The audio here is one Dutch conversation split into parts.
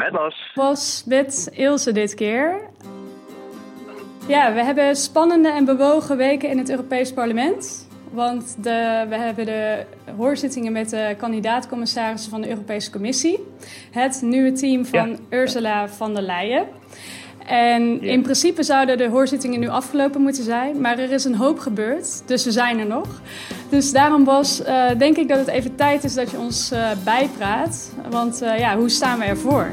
Met Bas. Was met Ilse dit keer. Ja, we hebben spannende en bewogen weken in het Europees Parlement. Want de, we hebben de hoorzittingen met de kandidaat-commissarissen van de Europese Commissie. Het nieuwe team van Ursula von der Leyen. En in principe zouden de hoorzittingen nu afgelopen moeten zijn. Maar er is een hoop gebeurd, dus we zijn er nog. Dus daarom was, uh, denk ik dat het even tijd is dat je ons uh, bijpraat. Want uh, ja, hoe staan we ervoor?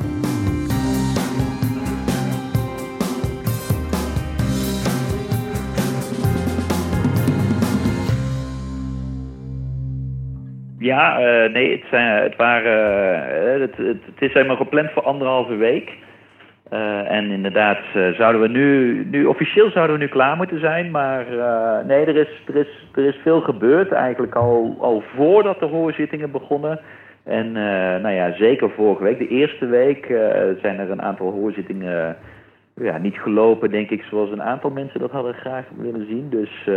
Ja, nee, het, zijn, het, waren, het, het, het is helemaal gepland voor anderhalve week. Uh, en inderdaad, uh, zouden we nu, nu, officieel zouden we nu klaar moeten zijn, maar uh, nee, er is, er, is, er is veel gebeurd eigenlijk al, al voordat de hoorzittingen begonnen. En nou ja, zeker vorige week, de eerste week, zijn er een aantal hoorzittingen ja, niet gelopen, denk ik, zoals een aantal mensen dat hadden graag willen zien. Dus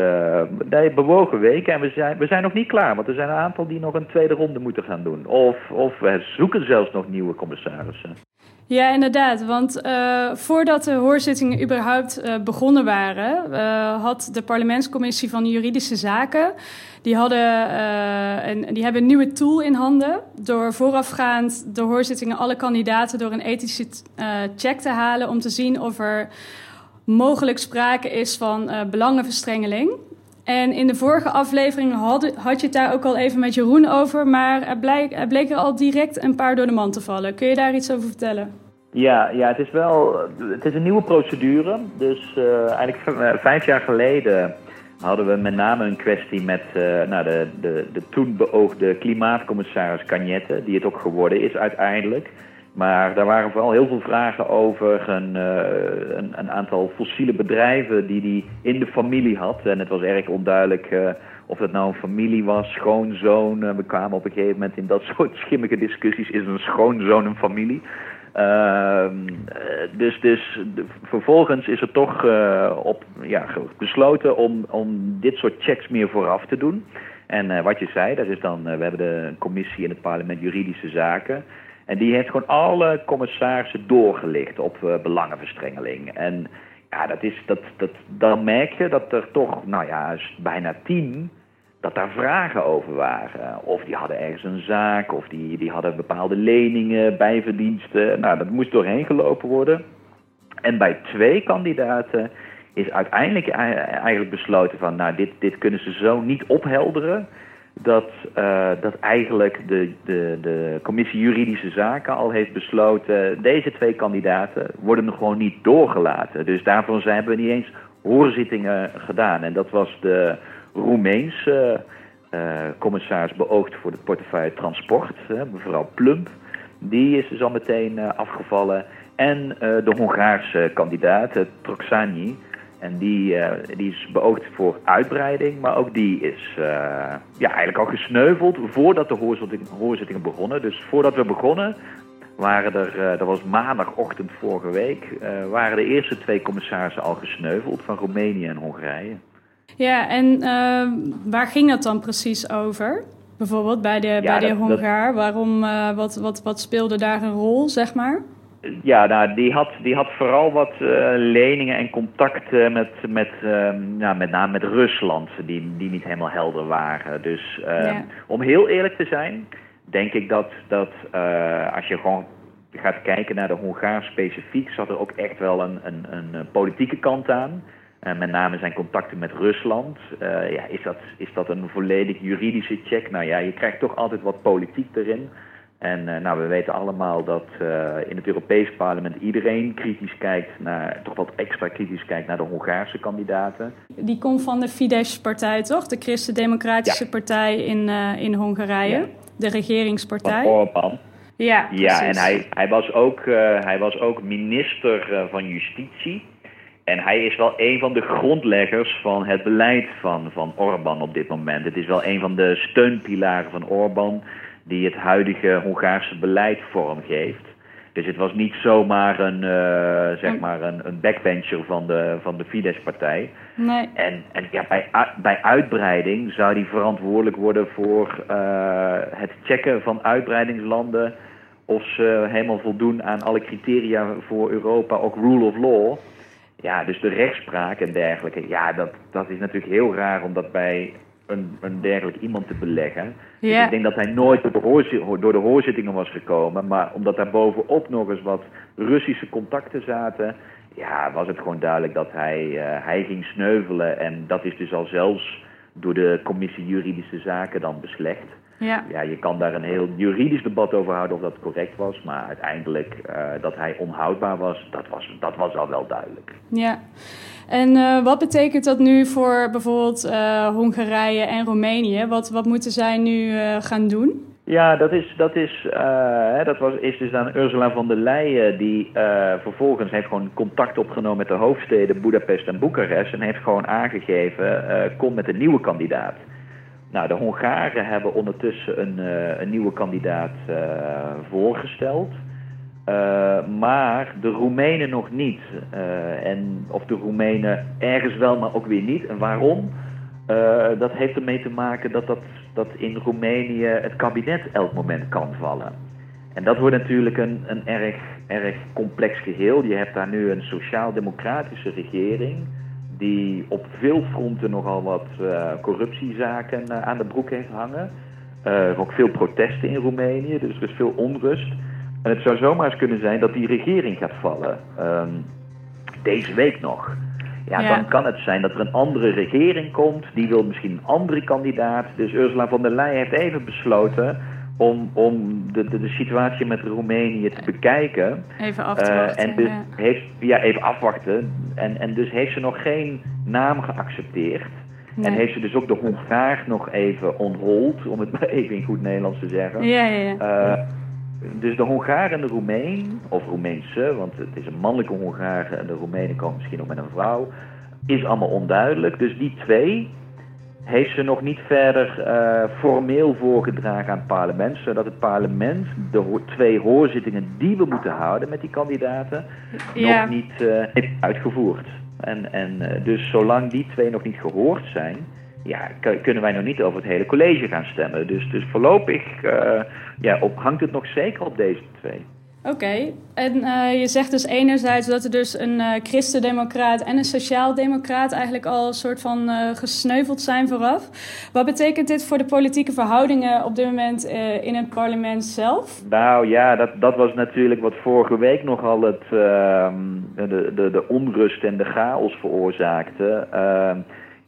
nee, bewogen weken en we zijn, we zijn nog niet klaar, want er zijn een aantal die nog een tweede ronde moeten gaan doen. Of, of we zoeken zelfs nog nieuwe commissarissen. Ja, inderdaad. Want uh, voordat de hoorzittingen überhaupt uh, begonnen waren, uh, had de parlementscommissie van Juridische Zaken. Die, hadden, een, die hebben een nieuwe tool in handen. Door voorafgaand de hoorzittingen alle kandidaten door een ethische check te halen. om te zien of er mogelijk sprake is van belangenverstrengeling. En in de vorige aflevering had, had je het daar ook al even met Jeroen over, maar er, bleek, er bleek er al direct een paar door de man te vallen. Kun je daar iets over vertellen? Ja, ja het is wel het is een nieuwe procedure. Dus uh, eigenlijk vijf jaar geleden hadden we met name een kwestie met uh, nou, de, de, de toen beoogde klimaatcommissaris Cagnette, die het ook geworden is uiteindelijk. Maar daar waren vooral heel veel vragen over een, uh, een, een, aantal fossiele bedrijven die hij in de familie had. En het was erg onduidelijk uh, of dat nou een familie was, schoonzoon. We kwamen op een gegeven moment in dat soort schimmige discussies. Is een schoonzoon een familie? Ehm, dus, dus vervolgens is er toch op, ja, besloten om, om dit soort checks meer vooraf te doen. En wat je zei, dat is dan, we hebben de commissie in het parlement juridische zaken. En die heeft gewoon alle commissarissen doorgelicht op uh, belangenverstrengeling. En ja, dat is, dat, dat, dan merk je dat er toch, nou ja, bijna tien, dat daar vragen over waren. Of die hadden ergens een zaak, of die, die hadden bepaalde leningen, bijverdiensten. Nou, dat moest doorheen gelopen worden. En bij twee kandidaten is uiteindelijk eigenlijk besloten van, nou, dit, dit kunnen ze zo niet ophelderen dat, uh, dat eigenlijk de, de, de commissie juridische zaken al heeft besloten... deze twee kandidaten worden gewoon niet doorgelaten. Dus daarvoor zijn we niet eens hoorzittingen gedaan. En dat was de Roemeense uh, commissaris beoogd voor de portefeuille transport, mevrouw Plump. Die is dus al meteen uh, afgevallen. En de Hongaarse kandidaat, Troxani... En die, uh, die is beoogd voor uitbreiding, maar ook die is uh, ja, eigenlijk al gesneuveld voordat de hoorzittingen, hoorzittingen begonnen. Dus voordat we begonnen waren er, uh, dat was maandagochtend vorige week, waren de eerste twee commissarissen al gesneuveld van Roemenië en Hongarije. Ja, en waar ging dat dan precies over? Bijvoorbeeld bij de, ja, bij de dat, Hongaar, waarom, wat, wat, wat speelde daar een rol, zeg maar? Ja, nou, die, had, die had vooral wat uh, leningen en contacten met, met, uh, nou, met name met Rusland, die, die niet helemaal helder waren. Dus uh, ja. om heel eerlijk te zijn, denk ik dat, dat als je gewoon gaat kijken naar de Hongaar specifiek, zat er ook echt wel een, een, een politieke kant aan. met name zijn contacten met Rusland. ja, is, dat, is dat een volledig juridische check? Nou ja, je krijgt toch altijd wat politiek erin. En uh, nou, we weten allemaal dat uh, in het Europees parlement iedereen kritisch kijkt naar, toch wat extra kritisch kijkt naar de Hongaarse kandidaten. Die komt van de Fidesz-partij, toch? De Christen-Democratische ja. Partij in, uh, in Hongarije, ja. de regeringspartij. Van Orbán. Ja, ja en hij, hij, was ook, hij was ook minister van Justitie. En hij is wel een van de grondleggers van het beleid van, van Orbán op dit moment. Het is wel een van de steunpilaren van Orbán die het huidige Hongaarse beleid vormgeeft. Dus het was niet zomaar een, uh, zeg maar een, een backbencher van de, van de Fidesz-partij. Nee. En, en ja, bij, bij uitbreiding zou die verantwoordelijk worden voor uh, het checken van uitbreidingslanden of ze helemaal voldoen aan alle criteria voor Europa, ook rule of law. Ja, dus de rechtspraak en dergelijke. Ja, dat, dat is natuurlijk heel raar om dat bij een, een dergelijk iemand te beleggen. Dus ik denk dat hij nooit door de, hoorzi- door de hoorzittingen was gekomen. Maar omdat daar bovenop nog eens wat Russische contacten zaten... Ja, was het gewoon duidelijk dat hij, eh, hij ging sneuvelen. En dat is dus al zelfs door de commissie Juridische Zaken dan beslecht. Ja. Ja, je kan daar een heel juridisch debat over houden of dat correct was. Maar uiteindelijk eh, dat hij onhoudbaar was, dat was, dat was al wel duidelijk. Ja. En eh, wat betekent dat nu voor bijvoorbeeld eh, Hongarije en Roemenië? Wat, wat moeten zij nu eh, gaan doen? Ja, dat is, dat is, hè, dat was, is dus aan Ursula von der Leyen, die vervolgens heeft gewoon contact opgenomen met de hoofdsteden Budapest en Boekarest en heeft gewoon aangegeven, kom met een nieuwe kandidaat. Nou, de Hongaren hebben ondertussen een, een nieuwe kandidaat voorgesteld. Eh, maar de Roemenen nog niet. Eh, en, of de Roemenen ergens wel, maar ook weer niet. En waarom? Eh, dat heeft ermee te maken dat, dat, dat in Roemenië het kabinet elk moment kan vallen. En dat wordt natuurlijk een, een erg, erg complex geheel. Je hebt daar nu een sociaal-democratische regering die op veel fronten nogal wat corruptiezaken aan de broek heeft hangen. Er ook veel protesten in Roemenië, dus er is veel onrust. En het zou zomaar eens kunnen zijn dat die regering gaat vallen. Ehm, deze week nog. Ja, Ja. dan kan het zijn dat er een andere regering komt. Die wil misschien een andere kandidaat. Dus Ursula von der Leyen heeft even besloten om, om de, de, de situatie met Roemenië te bekijken. Even Eh, wachten. en dus ja. heeft, ja, even afwachten. En, en dus heeft ze nog geen naam geaccepteerd. En heeft ze dus ook de Hongaar nog even on hold, om het maar even in goed Nederlands te zeggen. Ja, ja, ja. Eh, dus de Hongaar en de Roemeen, of Roemeense, want het is een mannelijke Hongaar en de Roemenen komen misschien nog met een vrouw, is allemaal onduidelijk. Dus die twee heeft ze nog niet verder eh, formeel voorgedragen aan het parlement, zodat het parlement de ho- twee hoorzittingen die we moeten houden met die kandidaten Ja. nog niet eh, heeft uitgevoerd. En, en eh, dus zolang die twee nog niet gehoord zijn, ja, kunnen wij nog niet over het hele college gaan stemmen. Dus, dus voorlopig eh, ja, op, hangt het nog zeker op deze twee. Oké, en eh, je zegt dus enerzijds dat er dus een eh christendemocraat en een sociaaldemocraat eigenlijk al een soort van gesneuveld zijn vooraf. Wat betekent dit voor de politieke verhoudingen op dit moment in het parlement zelf? Nou ja, dat, dat was natuurlijk wat vorige week nogal het, ehm, de, de, de onrust en de chaos veroorzaakte.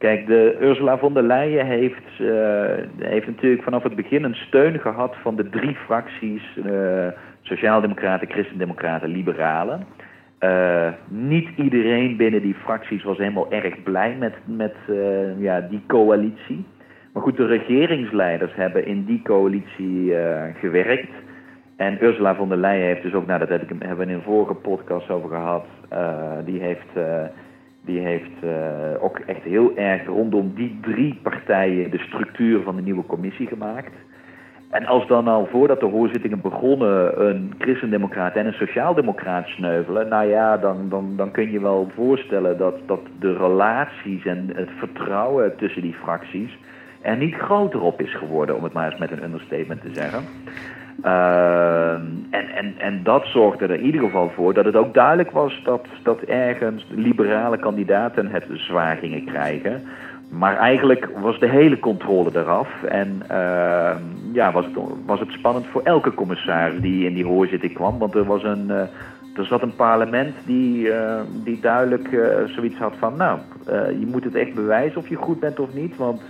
Kijk, de Ursula von der Leyen heeft, eh, heeft natuurlijk vanaf het begin een steun gehad van de drie fracties: eh, Sociaaldemocraten, Christendemocraten, Liberalen. Eh, niet iedereen binnen die fracties was helemaal erg blij met, met ja, die coalitie. Maar goed, de regeringsleiders hebben in die coalitie gewerkt. En Ursula von der Leyen heeft dus ook, nou dat heb ik, hebben we in een vorige podcast over gehad, eh, die heeft, die heeft eh, ook echt heel erg rondom die drie partijen de structuur van de nieuwe commissie gemaakt. En als dan al voordat de hoorzittingen begonnen een christendemocraat en een sociaaldemocraat sneuvelen, nou ja, dan, dan, dan kun je wel voorstellen dat, dat de relaties en het vertrouwen tussen die fracties er niet groter op is geworden, om het maar eens met een understatement te zeggen. Ehm, en, en, dat zorgde er in ieder geval voor dat het ook duidelijk was dat, dat ergens liberale kandidaten het zwaar gingen krijgen. Maar eigenlijk was de hele controle eraf. En ehm, ja, was het, was het spannend voor elke commissaris die in die hoorzitting kwam. Want er, was een, eh, er zat een parlement die, eh, die duidelijk eh, zoiets had van... nou, eh, je moet het echt bewijzen of je goed bent of niet. Want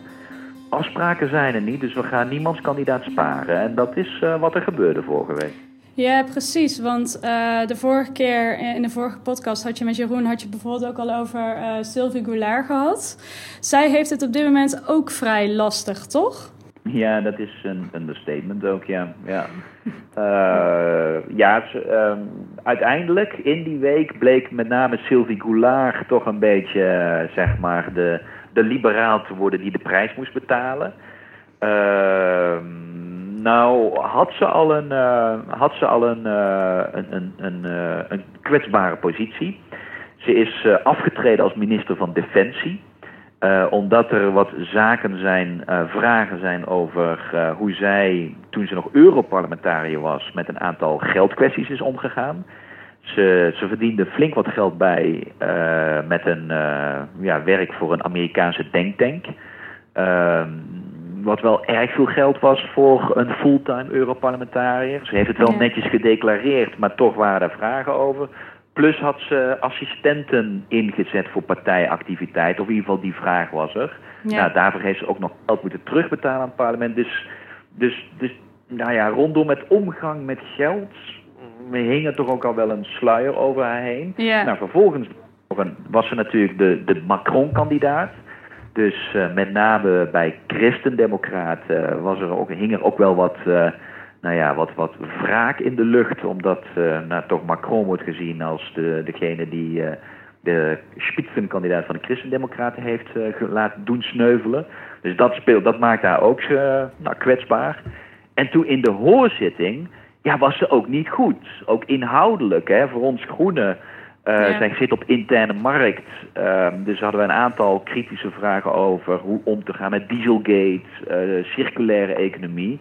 afspraken zijn er niet, dus we gaan niemands kandidaat sparen. En dat is eh, wat er gebeurde vorige week. Ja, precies. Want eh, de vorige keer in de vorige podcast had je met Jeroen had je bijvoorbeeld ook al over eh Sylvie Goulart gehad. Zij heeft het op dit moment ook vrij lastig, toch? Ja, dat is een understatement ook, ja. Ja, Eh, ja ehm, uiteindelijk in die week bleek met name Sylvie Goulart toch een beetje, zeg maar, de, de liberaal te worden die de prijs moest betalen. Ehm, nou, had ze al een, eh, had ze al een, eh, een, een, een, eh, een kwetsbare positie. Ze is afgetreden als minister van Defensie. Uh, omdat er wat zaken zijn, uh, vragen zijn over uh, hoe zij, toen ze nog Europarlementariër was, met een aantal geldkwesties is omgegaan. Ze, ze verdiende flink wat geld bij met een ja, werk voor een Amerikaanse denktank. Ehm, wat wel erg veel geld was voor een fulltime Europarlementariër. Ze heeft het wel netjes gedeclareerd, maar toch waren er vragen over. Plus had ze assistenten ingezet voor partijactiviteit. Of in ieder geval die vraag was er. Ja. Nou, daarvoor heeft ze ook nog geld moeten terugbetalen aan het parlement. Dus, dus, dus nou ja, rondom het omgang met geld hing er toch ook al wel een sluier over haar heen. Ja. Nou, vervolgens was ze natuurlijk de, de Macron-kandidaat. Dus uh, met name bij Christendemocraten uh, was er ook, hing er ook wel wat... Uh, nou ja, wat, wat wraak in de lucht, omdat uh, nou, toch Macron wordt gezien als de, degene die de spitsenkandidaat van de Christendemocraten heeft laten doen sneuvelen. Dus dat, speelt, dat maakt haar ook nou, kwetsbaar. En toen in de hoorzitting, ja, was ze ook niet goed. Ook inhoudelijk, hè, voor ons groenen. Ja. Zij zit op interne markt. Um, dus hadden we een aantal kritische vragen over hoe om te gaan met Dieselgate, circulaire economie.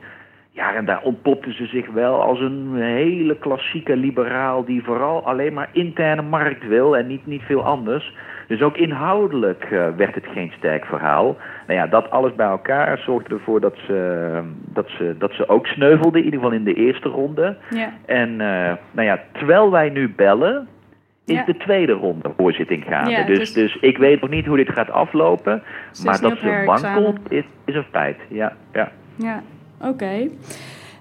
Ja, en daar ontpopte ze zich wel als een hele klassieke liberaal die vooral alleen maar interne markt wil en niet, niet veel anders. Dus ook inhoudelijk uh, werd het geen sterk verhaal. Nou ja, dat alles bij elkaar zorgde ervoor dat ze, dat ze, dat ze ook sneuvelde, in ieder geval in de eerste ronde. Ja. En uh, nou ja, terwijl wij nu bellen, is ja. de tweede ronde hoorzitting gaande. Ja, dus, dus, dus ik weet nog niet hoe dit gaat aflopen. Maar dat ze wankelt is, is een feit. Ja, ja. ja. Oké. Okay.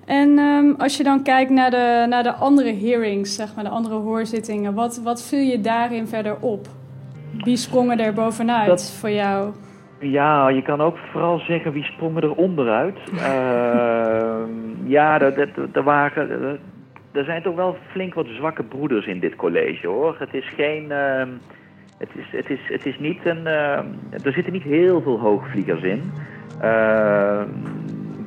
En um, als je dan kijkt naar de, naar de andere hearings, zeg maar, de andere hoorzittingen, wat, wat viel je daarin verder op? Wie sprongen er bovenuit dat, voor jou? Ja, je kan ook vooral zeggen wie sprongen er onderuit. uh, ja, er waren. Er zijn toch wel flink wat zwakke broeders in dit college hoor. Het is geen. Uh, het, is, het, is, het is niet een. Uh, er zitten niet heel veel hoogvliegers in. Uh,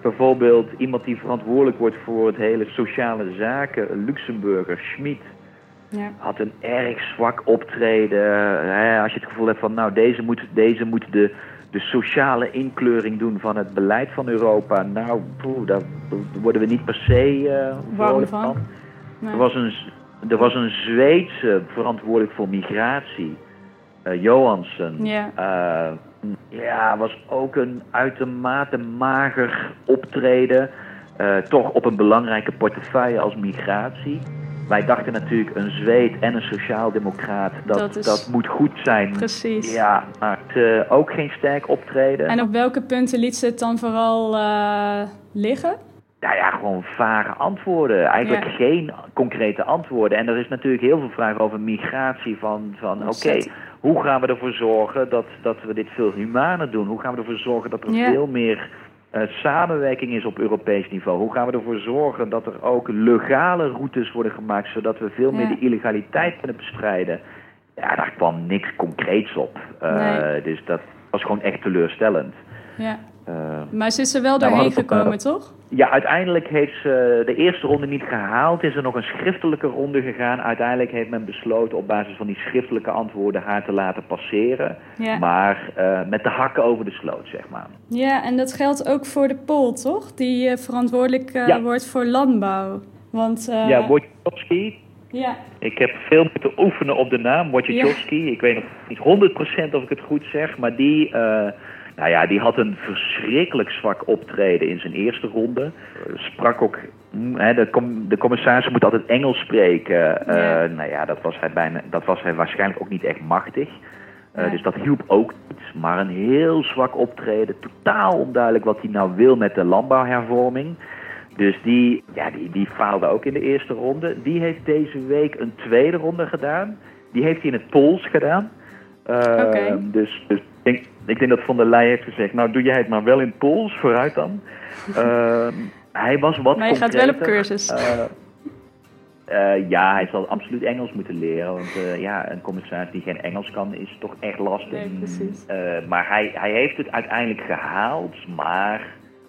bijvoorbeeld iemand die verantwoordelijk wordt voor het hele sociale zaken, Luxemburger, Schmid, ja. had een erg zwak optreden. Als je het gevoel hebt van, nou, deze moet, deze moet de, de sociale inkleuring doen van het beleid van Europa. Nou, poeh, daar worden we niet per se uh, van? Nee. Er, was een, er was een Zweedse verantwoordelijk voor migratie, uh, Johansen. Ja. Uh, ja, was ook een uitermate mager optreden. Uh, toch op een belangrijke portefeuille als migratie. Wij dachten natuurlijk een Zweed en een sociaaldemocraat, dat, dat, is... dat moet goed zijn. Precies. Ja, maar het, uh, ook geen sterk optreden. En op welke punten liet ze het dan vooral uh, liggen? Nou ja, gewoon vage antwoorden. Eigenlijk ja. geen concrete antwoorden. En er is natuurlijk heel veel vragen over migratie. Van, van oké, okay, hoe gaan we ervoor zorgen dat, dat we dit veel humaner doen? Hoe gaan we ervoor zorgen dat er ja. veel meer uh, samenwerking is op Europees niveau? Hoe gaan we ervoor zorgen dat er ook legale routes worden gemaakt... zodat we veel meer de illegaliteit kunnen bestrijden? Ja, daar kwam niks concreets op. Uh, Nee. Dus dat was gewoon echt teleurstellend. Ja. Uh, Maar ze is er wel Nou, doorheen op, gekomen, toch? ja, uiteindelijk heeft ze de eerste ronde niet gehaald. Is er nog een schriftelijke ronde gegaan. Uiteindelijk heeft men besloten op basis van die schriftelijke antwoorden haar te laten passeren. Ja. Maar uh, met de hakken over de sloot, zeg maar. Ja, en dat geldt ook voor de Pool, toch? Die uh, verantwoordelijk uh, Ja. wordt voor landbouw. Want, Ja, Wojciechowski. ja, Ik heb veel moeten oefenen op de naam Wojciechowski. Ik weet nog niet 100% of ik het goed zeg. Maar die, nou ja, die had een verschrikkelijk zwak optreden in zijn eerste ronde. Sprak ook... mm, Hè, de, com de commissaris moet altijd Engels spreken. Uh, Ja. Nou ja, dat was, hij bijna, dat was hij waarschijnlijk ook niet echt machtig. Uh, Ja. Dus dat hielp ook niet. Maar een heel zwak optreden. Totaal onduidelijk wat hij nou wil met de landbouwhervorming. Dus die, ja, die, die faalde ook in de eerste ronde. Die heeft deze week een tweede ronde gedaan. Die heeft hij in het Pools gedaan. Uh. Dus, dus denk, ik denk dat Von der Leyen heeft gezegd... nou, doe jij het maar wel in Pools, vooruit dan. Uh, hij was wat maar je gaat wel op cursus. Uh, uh, ja, hij zal absoluut Engels moeten leren. Want uh, ja, een commissaris die geen Engels kan is toch echt lastig. Nee, precies. Uh, maar hij, hij heeft het uiteindelijk gehaald, maar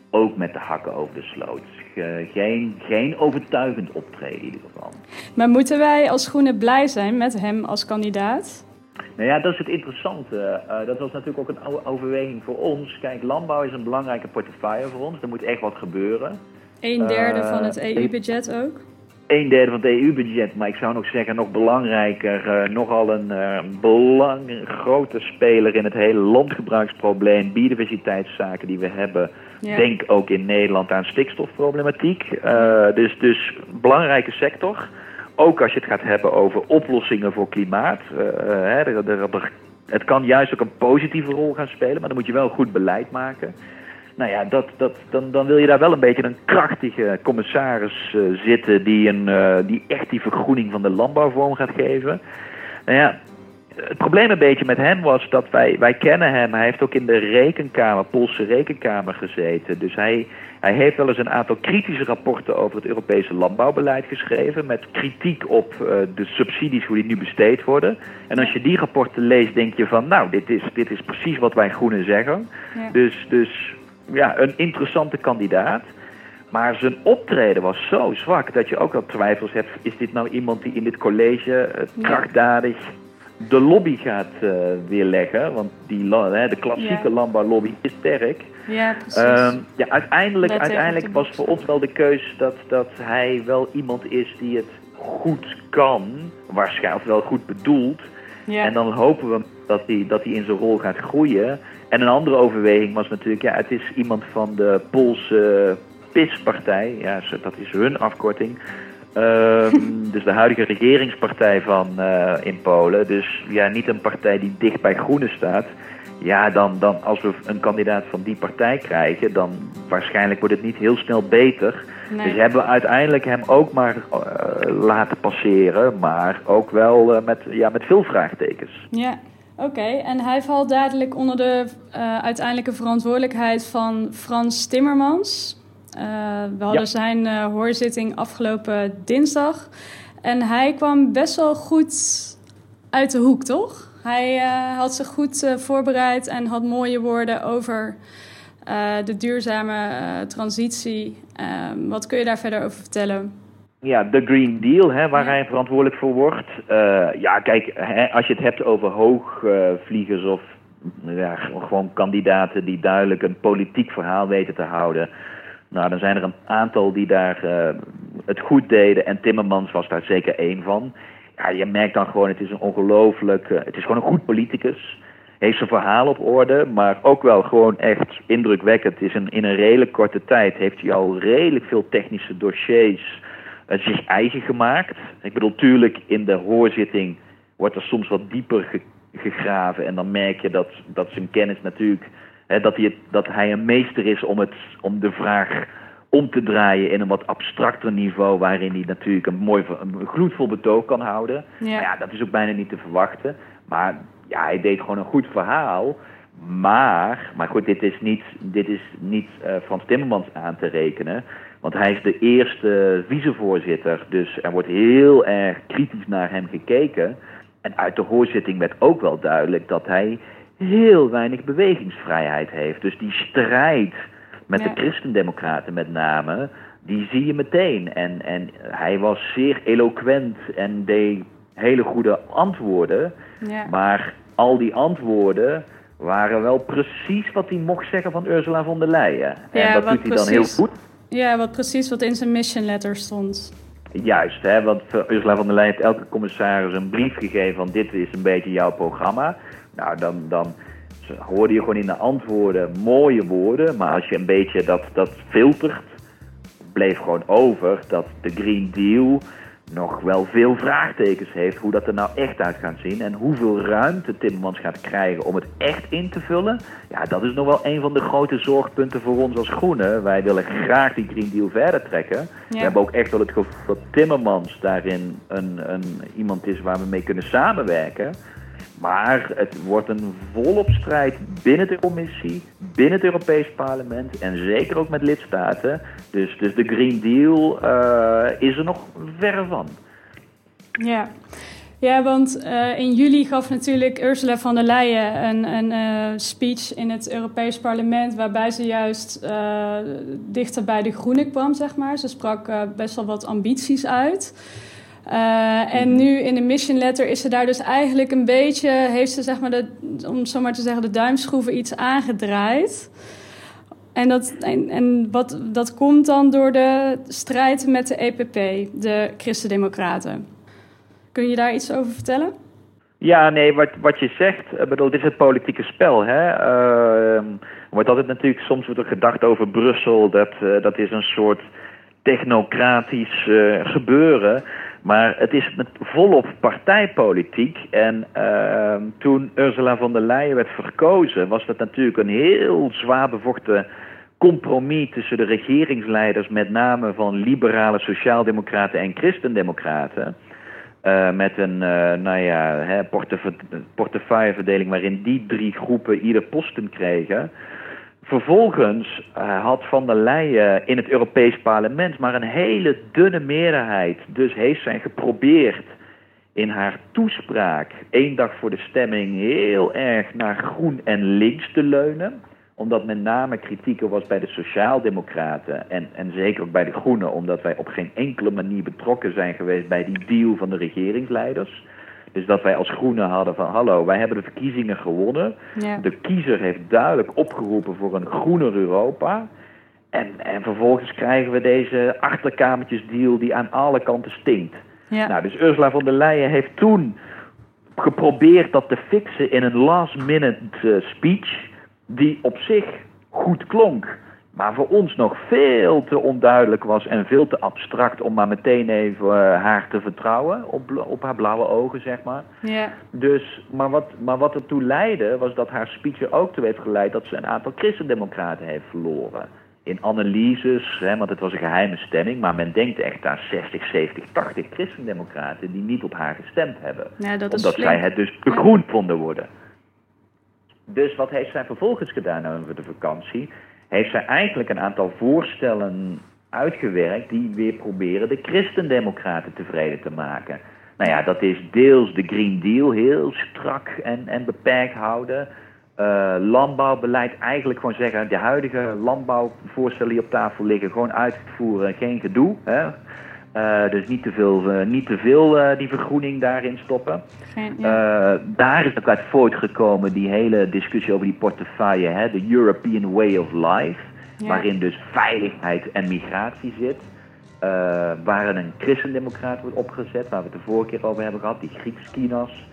ook met de hakken over de sloot. Ge- geen, geen overtuigend optreden in ieder geval. Maar moeten wij als Groenen blij zijn met hem als kandidaat? Nou ja, dat is het interessante. Uh, dat was natuurlijk ook een overweging voor ons. Kijk, landbouw is een belangrijke portefeuille voor ons. Er moet echt wat gebeuren. Een derde van het EU-budget ook? Een derde van het EU-budget, maar ik zou nog zeggen, nog belangrijker, uh, nogal een uh, belang, grote speler in het hele landgebruiksprobleem, biodiversiteitszaken die we hebben. Denk ook in Nederland aan stikstofproblematiek. Uh, dus, dus belangrijke sector. Ook als je het gaat hebben over oplossingen voor klimaat. Hè, het kan juist ook een positieve rol gaan spelen, maar dan moet je wel goed beleid maken. Nou ja, dat, dat, dan, dan wil je daar wel een beetje een krachtige commissaris uh, zitten die, een, die echt die vergroening van de landbouw vorm gaat geven. Nou ja, het probleem een beetje met hem was dat wij, wij kennen hem. Hij heeft ook in de rekenkamer, Poolse rekenkamer gezeten. Dus hij, hij heeft wel eens een aantal kritische rapporten over het Europese landbouwbeleid geschreven. Met kritiek op uh, de subsidies, hoe die nu besteed worden. En als je die rapporten leest, denk je van, nou, dit is, dit is precies wat wij groenen zeggen. Ja. Dus, dus ja, een interessante kandidaat. Maar zijn optreden was zo zwak dat je ook al twijfels hebt: is dit nou iemand die in dit college uh, krachtdadig de lobby gaat uh, weerleggen? Want die, de klassieke ja. landbouwlobby is sterk. Ja, precies. Uh, ja, uiteindelijk, uiteindelijk was voor ons wel de keus dat, dat hij wel iemand is die het goed kan, waarschijnlijk wel goed bedoelt. Ja. En dan hopen we dat hij, dat hij in zijn rol gaat groeien. En een andere overweging was natuurlijk, ja, het is iemand van de Poolse PIS-partij. Ja, dat is hun afkorting. Ehm, dus de huidige regeringspartij van uh, in Polen. Dus ja, niet een partij die dicht bij Groenen staat. Ja, dan, dan als we een kandidaat van die partij krijgen, dan waarschijnlijk wordt het niet heel snel beter. Nee. Dus hebben we uiteindelijk hem ook maar uh, laten passeren, maar ook wel uh, met, ja, met veel vraagtekens. Ja, Oké, en hij valt dadelijk onder de uiteindelijke verantwoordelijkheid van Frans Timmermans. Uh, we hadden ja. zijn uh, hoorzitting afgelopen dinsdag. En hij kwam best wel goed uit de hoek, toch? Hij had zich goed voorbereid en had mooie woorden over de duurzame transitie. Ehm, wat kun je daar verder over vertellen? ja, de Green Deal, hè, waar hij verantwoordelijk voor wordt. Uh, ja, kijk, hè, als je het hebt over hoogvliegers of ja, gewoon kandidaten die duidelijk een politiek verhaal weten te houden. Nou, dan zijn er een aantal die daar uh, het goed deden. En Timmermans was daar zeker één van. Ja, je merkt dan gewoon, het is een ongelooflijk... Uh, het is gewoon een goed politicus. Heeft zijn verhaal op orde, maar ook wel gewoon echt indrukwekkend. is een, in een redelijk korte tijd heeft hij al redelijk veel technische dossiers uh, zich eigen gemaakt. Ik bedoel, tuurlijk in de hoorzitting wordt er soms wat dieper gegraven. En dan merk je dat, dat zijn kennis natuurlijk, dat, hij dat hij een meester is om, het, om de vraag om te draaien in een wat abstracter niveau, waarin hij natuurlijk een mooi, een gloedvol betoog kan houden. Ja. Nou ja, dat is ook bijna niet te verwachten. Maar ja, hij deed gewoon een goed verhaal. Maar, maar goed, dit is niet, dit is niet uh, Frans Timmermans aan te rekenen. Want hij is de eerste vicevoorzitter, dus er wordt heel erg kritisch naar hem gekeken. En uit de hoorzitting werd ook wel duidelijk dat hij heel weinig bewegingsvrijheid heeft. Dus die strijd met ja. de christendemocraten met name, die zie je meteen. En, en hij was zeer eloquent en deed hele goede antwoorden. Ja. Maar al die antwoorden waren wel precies wat hij mocht zeggen van Ursula von der Leyen. Ja, en dat doet hij dan heel goed. Ja, wat precies wat in zijn mission letter stond. Juist, hè, want Ursula von der Leyen heeft elke commissaris een brief gegeven van dit is een beetje jouw programma. Nou, dan, dan hoorde je gewoon in de antwoorden mooie woorden, maar als je een beetje dat, dat filtert, bleef gewoon over dat de Green Deal nog wel veel vraagtekens heeft hoe dat er nou echt uit gaat zien. En hoeveel ruimte Timmermans gaat krijgen om het echt in te vullen. Ja, dat is nog wel een van de grote zorgpunten voor ons als Groenen. Wij willen graag die Green Deal verder trekken. Ja. We hebben ook echt wel het gevoel dat Timmermans daarin een, een, iemand is waar we mee kunnen samenwerken. Maar het wordt een volop strijd binnen de commissie, binnen het Europees parlement en zeker ook met lidstaten. Dus, dus de Green Deal uh, is er nog ver van. Ja. Ja, want uh, in juli gaf natuurlijk Ursula von der Leyen een, een uh, speech in het Europees Parlement, waarbij ze juist dichter bij de groenen kwam, zeg maar. Ze sprak best wel wat ambities uit. Uh, en mhm. nu in de mission letter is ze daar dus eigenlijk een beetje, heeft ze zeg maar, de, om zo maar te zeggen, de duimschroeven iets aangedraaid. En, dat, en, en wat, dat komt dan door de strijd met de EPP, de Christen-Democraten. Kun je daar iets over vertellen? Ja, nee, wat, wat je zegt, bedoel, dit is het politieke spel. Hè? Uh, wordt altijd natuurlijk, soms wordt er gedacht over Brussel, dat, uh, dat is een soort technocratisch uh, gebeuren. Maar het is met volop partijpolitiek. En uh, toen Ursula von der Leyen werd verkozen, was dat natuurlijk een heel zwaar bevochten compromis tussen de regeringsleiders, met name van liberale sociaaldemocraten en christendemocraten. Uh, met een uh, nou ja, portefeuilleverdeling waarin die drie groepen ieder posten kregen. Vervolgens uh, had Van der Leyen in het Europees Parlement maar een hele dunne meerderheid. Dus heeft zij geprobeerd in haar toespraak, één dag voor de stemming, heel erg naar groen en links te leunen omdat met name kritiek er was bij de Sociaaldemocraten en, en zeker ook bij de Groenen, omdat wij op geen enkele manier betrokken zijn geweest bij die deal van de regeringsleiders. Dus dat wij als Groenen hadden van hallo, wij hebben de verkiezingen gewonnen. De kiezer heeft duidelijk opgeroepen voor een groener Europa. En, en vervolgens krijgen we deze achterkamertjesdeal die aan alle kanten stinkt. Ja. Nou, dus Ursula von der Leyen heeft toen geprobeerd dat te fixen in een last minute uh, speech die op zich goed klonk, maar voor ons nog veel te onduidelijk was en veel te abstract om maar meteen even uh, haar te vertrouwen op, op haar blauwe ogen, zeg maar. Ja. Dus, maar, wat, maar wat ertoe leidde, was dat haar speech er ook toe heeft geleid dat ze een aantal christendemocraten heeft verloren. In analyses, hè, want het was een geheime stemming, maar men denkt echt aan 60, 70, 80 christendemocraten die niet op haar gestemd hebben. Ja, dat omdat zij het dus begroend vonden worden. Dus wat heeft zij vervolgens gedaan over de vakantie? Heeft zij eigenlijk een aantal voorstellen uitgewerkt die weer proberen de christendemocraten tevreden te maken. Nou ja, dat is deels de Green Deal heel strak en, en beperkt houden. Uh, landbouwbeleid eigenlijk gewoon zeggen, de huidige landbouwvoorstellen die op tafel liggen, gewoon uitvoeren, geen gedoe. Hè? Uh, dus niet te veel, uh, niet te veel uh, die vergroening daarin stoppen. Geen, ja. daar is ook uit voortgekomen die hele discussie over die portefeuille, hè, de European Way of Life, ja. waarin dus veiligheid en migratie zit. waar een christendemocraat wordt opgezet, waar we het de vorige keer over hebben gehad, die Grieks Kinas.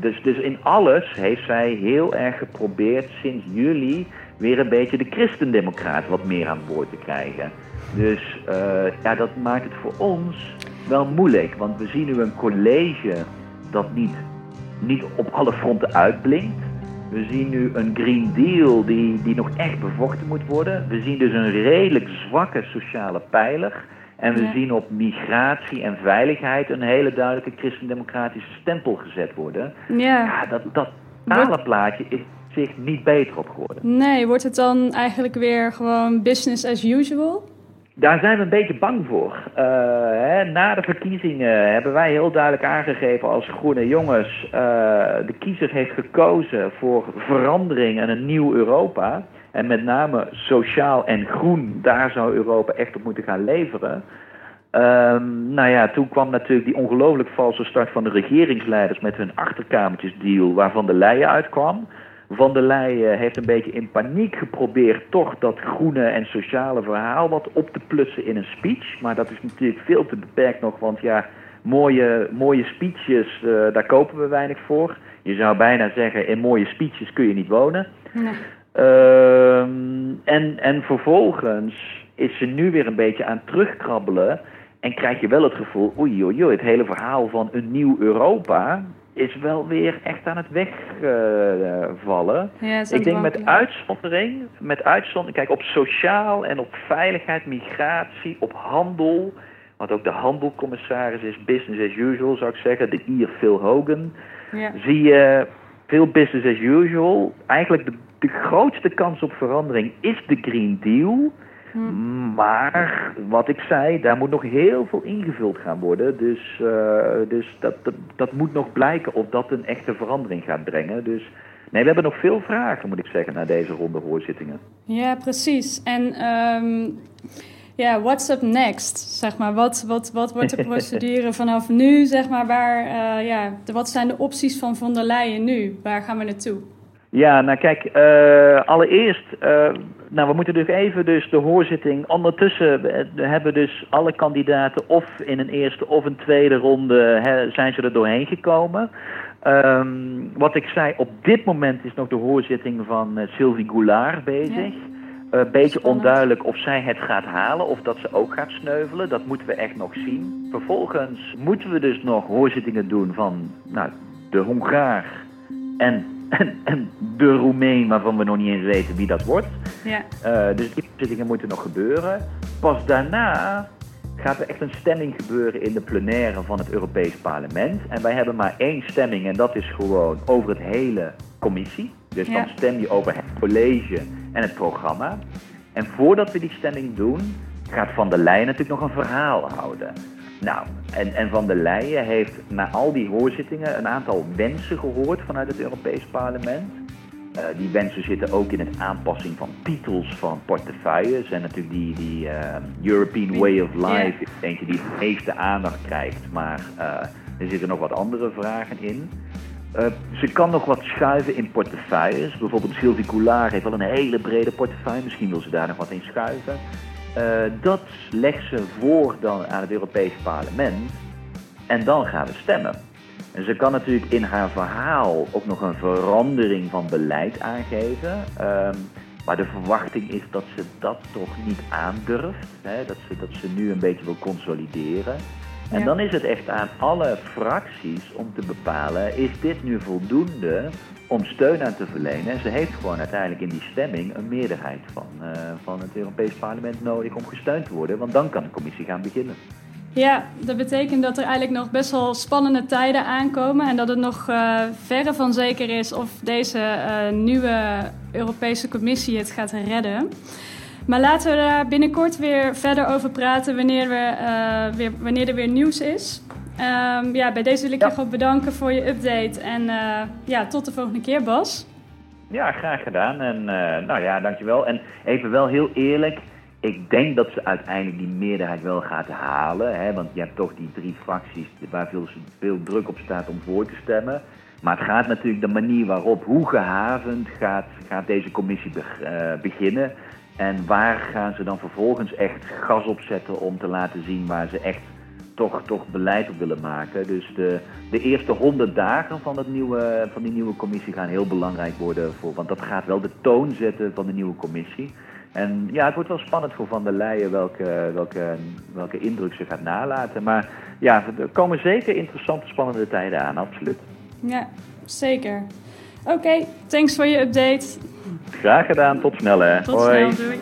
dus, dus in alles heeft zij heel erg geprobeerd sinds juli weer een beetje de christendemocraat wat meer aan boord te krijgen. Dus uh, ja, dat maakt het voor ons wel moeilijk. Want we zien nu een college dat niet, niet op alle fronten uitblinkt. We zien nu een Green Deal die, die nog echt bevochten moet worden. We zien dus een redelijk zwakke sociale pijler. En we zien op migratie en veiligheid een hele duidelijke christendemocratische stempel gezet worden. Ja, ja dat, dat totale plaatje is zich niet beter op geworden. Nee, wordt het dan eigenlijk weer gewoon business as usual? Daar zijn we een beetje bang voor. Uh, hè, na de verkiezingen hebben wij heel duidelijk aangegeven als groene jongens... Uh, de kiezer heeft gekozen voor verandering en een nieuw Europa. En met name sociaal en groen, daar zou Europa echt op moeten gaan leveren. Um, nou ja, toen kwam natuurlijk die ongelooflijk valse start van de regeringsleiders... met hun achterkamertjesdeal waarvan de Leyen uitkwam... Van der Leyen heeft een beetje in paniek geprobeerd toch dat groene en sociale verhaal wat op te plussen in een speech. Maar dat is natuurlijk veel te beperkt nog, want ja, mooie, mooie speeches, uh, daar kopen we weinig voor. Je zou bijna zeggen, in mooie speeches kun je niet wonen. Nee. Uh, en, en vervolgens is ze nu weer een beetje aan het terugkrabbelen. En krijg je wel het gevoel, oei oei oei, het hele verhaal van een nieuw Europa, is wel weer echt aan het wegvallen. Uh, ja, ik denk met uitzondering, met uitzondering, kijk op sociaal en op veiligheid, migratie, op handel. Want ook de handelcommissaris is business as usual, zou ik zeggen. De Ier Phil Hogan. Ja. Zie je veel business as usual. Eigenlijk de, de grootste kans op verandering is de Green Deal. Hm. Maar wat ik zei, daar moet nog heel veel ingevuld gaan worden. Dus, uh, dus dat, dat, dat, moet nog blijken of dat een echte verandering gaat brengen. Dus nee, we hebben nog veel vragen, moet ik zeggen, naar deze ronde hoorzittingen. Ja, precies. En um, ja, what's up next? Zeg maar, wat, wat, wat wordt de procedure vanaf nu? Zeg maar, waar, uh, ja, wat zijn de opties van von der Leyen nu? Waar gaan we naartoe? Ja, nou kijk, uh, allereerst, uh, nou we moeten dus even dus de hoorzitting. Ondertussen hebben dus alle kandidaten of in een eerste of een tweede ronde hè, zijn ze er doorheen gekomen. Um, wat ik zei, op dit moment is nog de hoorzitting van uh, Sylvie Goulard bezig. Een beetje onduidelijk of zij het gaat halen of dat ze ook gaat sneuvelen. Dat moeten we echt nog zien. Vervolgens moeten we dus nog hoorzittingen doen van nou, de Hongaar en, en, en de Roemeen, waarvan we nog niet eens weten wie dat wordt. Ja. Uh, dus die hoorzittingen moeten nog gebeuren. Pas daarna gaat er echt een stemming gebeuren in de plenaire van het Europees Parlement. En wij hebben maar één stemming en dat is gewoon over het hele commissie. Dus dan stem je over het college en het programma. En voordat we die stemming doen, gaat Van der Leyen natuurlijk nog een verhaal houden. Nou, en, en Van der Leyen heeft na al die hoorzittingen een aantal wensen gehoord vanuit het Europees Parlement. Uh, die wensen zitten ook in het aanpassing van titels van portefeuilles. En natuurlijk die, die uh, European Way of Life is eentje die het meeste aandacht krijgt. Maar uh, er zitten nog wat andere vragen in. ze kan nog wat schuiven in portefeuilles. Bijvoorbeeld Sylvie Goulard heeft wel een hele brede portefeuille. Misschien wil ze daar nog wat in schuiven. Dat legt ze voor dan aan het Europees Parlement. En dan gaan we stemmen. En ze kan natuurlijk in haar verhaal ook nog een verandering van beleid aangeven. Um, maar de verwachting is dat ze dat toch niet aandurft. Hè? Dat, ze, dat ze nu een beetje wil consolideren. En dan is het echt aan alle fracties om te bepalen: is dit nu voldoende om steun aan te verlenen? En ze heeft gewoon uiteindelijk in die stemming een meerderheid van, uh, van het Europees Parlement nodig om gesteund te worden. Want dan kan de commissie gaan beginnen. Ja, dat betekent dat er eigenlijk nog best wel spannende tijden aankomen en dat het nog uh, verre van zeker is of deze uh, nieuwe Europese Commissie het gaat redden. Maar laten we daar binnenkort weer verder over praten wanneer, we, uh, weer, wanneer er weer nieuws is. Um, ja, bij deze wil ik ja. je gewoon bedanken voor je update en ja, tot de volgende keer Bas. Ja, graag gedaan en nou ja, dankjewel. En even wel heel eerlijk, ik denk dat ze uiteindelijk die meerderheid wel gaat halen. Hè, want je hebt toch die drie fracties waar veel, veel druk op staat om voor te stemmen. Maar het gaat natuurlijk de manier waarop, hoe gehavend gaat, gaat deze commissie uh, beginnen. En waar gaan ze dan vervolgens echt gas op zetten om te laten zien waar ze echt toch, toch beleid op willen maken. Dus de, de eerste honderd dagen van, het nieuwe, van die nieuwe commissie gaan heel belangrijk worden. Voor, want dat gaat wel de toon zetten van de nieuwe commissie. En ja, het wordt wel spannend voor Van der Leyen welke, welke, welke indruk ze gaat nalaten. Maar ja, er komen zeker interessante, spannende tijden aan, absoluut. Ja, zeker. Oké, okay, thanks voor je update. Graag gedaan, tot snel hè. Tot Hoi. snel, doei.